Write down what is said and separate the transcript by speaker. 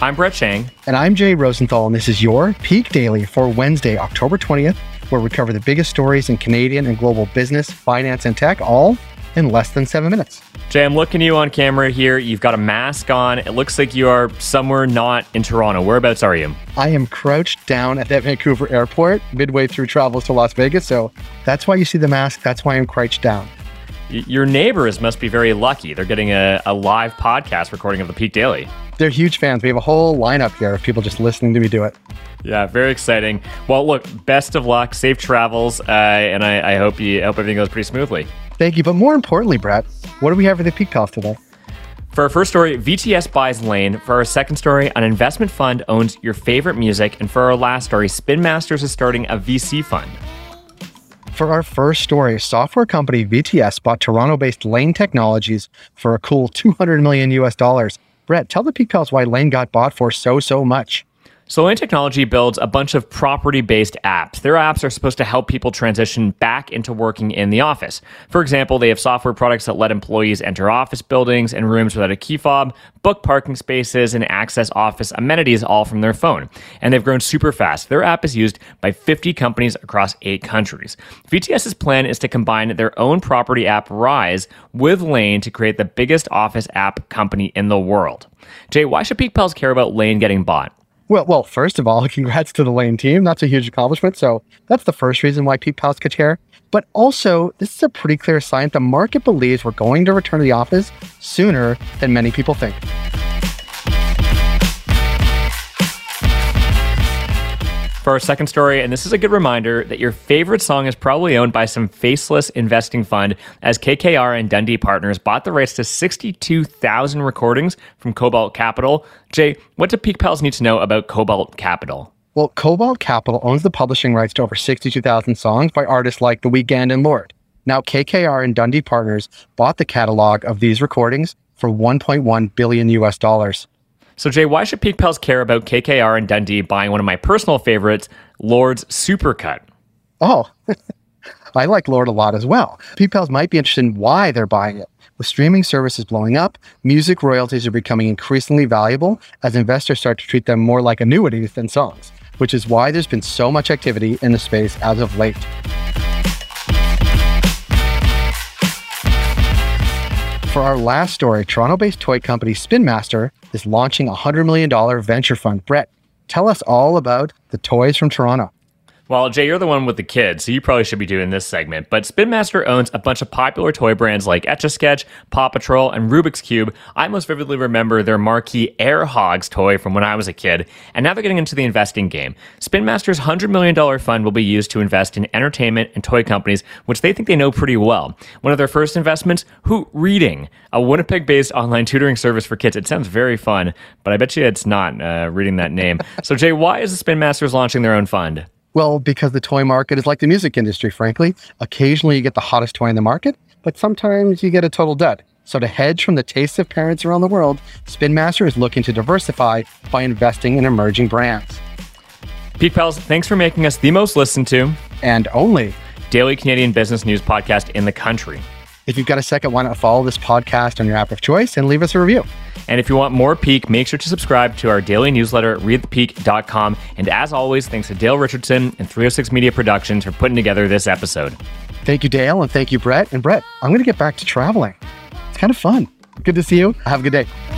Speaker 1: I'm Brett Chang.
Speaker 2: And I'm Jay Rosenthal, and this is your Peak Daily for Wednesday, October 20th, where we cover the biggest stories in Canadian and global business, finance, and tech, all in less than seven minutes.
Speaker 1: Jay, I'm looking at you on camera here. You've got a mask on. It looks like you are somewhere not in Toronto. Whereabouts are you?
Speaker 2: I am crouched down at that Vancouver airport midway through travels to Las Vegas. So that's why you see the mask. That's why I'm crouched down.
Speaker 1: Y- your neighbors must be very lucky. They're getting a, a live podcast recording of the Peak Daily.
Speaker 2: They're huge fans. We have a whole lineup here of people just listening to me do it.
Speaker 1: Yeah, very exciting. Well, look, best of luck, safe travels, uh, and I, I hope you I hope everything goes pretty smoothly.
Speaker 2: Thank you. But more importantly, Brett, what do we have for the Peak Pals today?
Speaker 1: For our first story, VTS buys Lane. For our second story, an investment fund owns your favorite music. And for our last story, Spin Masters is starting a VC fund.
Speaker 2: For our first story, software company VTS bought Toronto-based Lane Technologies for a cool 200 million US dollars. Brett, tell the Peak Pals why Lane got bought for so so much.
Speaker 1: So Lane Technology builds a bunch of property-based apps. Their apps are supposed to help people transition back into working in the office. For example, they have software products that let employees enter office buildings and rooms without a key fob, book parking spaces, and access office amenities all from their phone. And they've grown super fast. Their app is used by 50 companies across eight countries. VTS's plan is to combine their own property app Rise with Lane to create the biggest office app company in the world. Jay, why should Peak Pals care about Lane getting bought?
Speaker 2: Well, well, first of all, congrats to the Lane team. That's a huge accomplishment. So that's the first reason why Peak Pals could care. But also, this is a pretty clear sign the market believes we're going to return to the office sooner than many people think.
Speaker 1: For our second story, and this is a good reminder that your favorite song is probably owned by some faceless investing fund as KKR and Dundee Partners bought the rights to 62,000 recordings from Kobalt Capital. Jay, what do Peak Pals need to know about Kobalt Capital?
Speaker 2: Well, Kobalt Capital owns the publishing rights to over 62,000 songs by artists like The Weeknd and Lorde. Now, KKR and Dundee Partners bought the catalog of these recordings for 1.1 billion US dollars.
Speaker 1: So, Jay, why should Peak Pals care about KKR and Dundee buying one of my personal favorites, Lorde's Supercut?
Speaker 2: Oh, I like Lorde a lot as well. Peak Pals might be interested in why they're buying it. With streaming services blowing up, music royalties are becoming increasingly valuable as investors start to treat them more like annuities than songs, which is why there's been so much activity in the space as of late. For our last story, Toronto based toy company Spin Master is launching a $100 million venture fund. Brett, tell us all about the toys from Toronto.
Speaker 1: Well, Jay, you're the one with the kids, so you probably should be doing this segment. But Spin Master owns a bunch of popular toy brands like Etch a Sketch, Paw Patrol, and Rubik's Cube. I most vividly remember their marquee Air Hogs toy from when I was a kid, and now they're getting into the investing game. Spin Master's $100 million fund will be used to invest in entertainment and toy companies, which they think they know pretty well. One of their first investments, Hoot Reading, a Winnipeg based online tutoring service for kids. It sounds very fun, but I bet you it's not uh, reading that name. so, Jay, why is the Spin Masters launching their own fund?
Speaker 2: Well, because the toy market is like the music industry, frankly. Occasionally you get the hottest toy in the market, but sometimes you get a total dud. So to hedge from the tastes of parents around the world, Spin Master is looking to diversify by investing in emerging brands.
Speaker 1: Peak Pals, thanks for making us the most listened to
Speaker 2: and only
Speaker 1: daily Canadian business news podcast in the country.
Speaker 2: If you've got a second, why not follow this podcast on your app of choice and leave us a review?
Speaker 1: And if you want more Peak, make sure to subscribe to our daily newsletter at readthepeak.com. And as always, thanks to Dale Richardson and 306 Media Productions for putting together this episode.
Speaker 2: Thank you, Dale, and thank you, Brett. And Brett, I'm going to get back to traveling. It's kind of fun. Good to see you. Have a good day.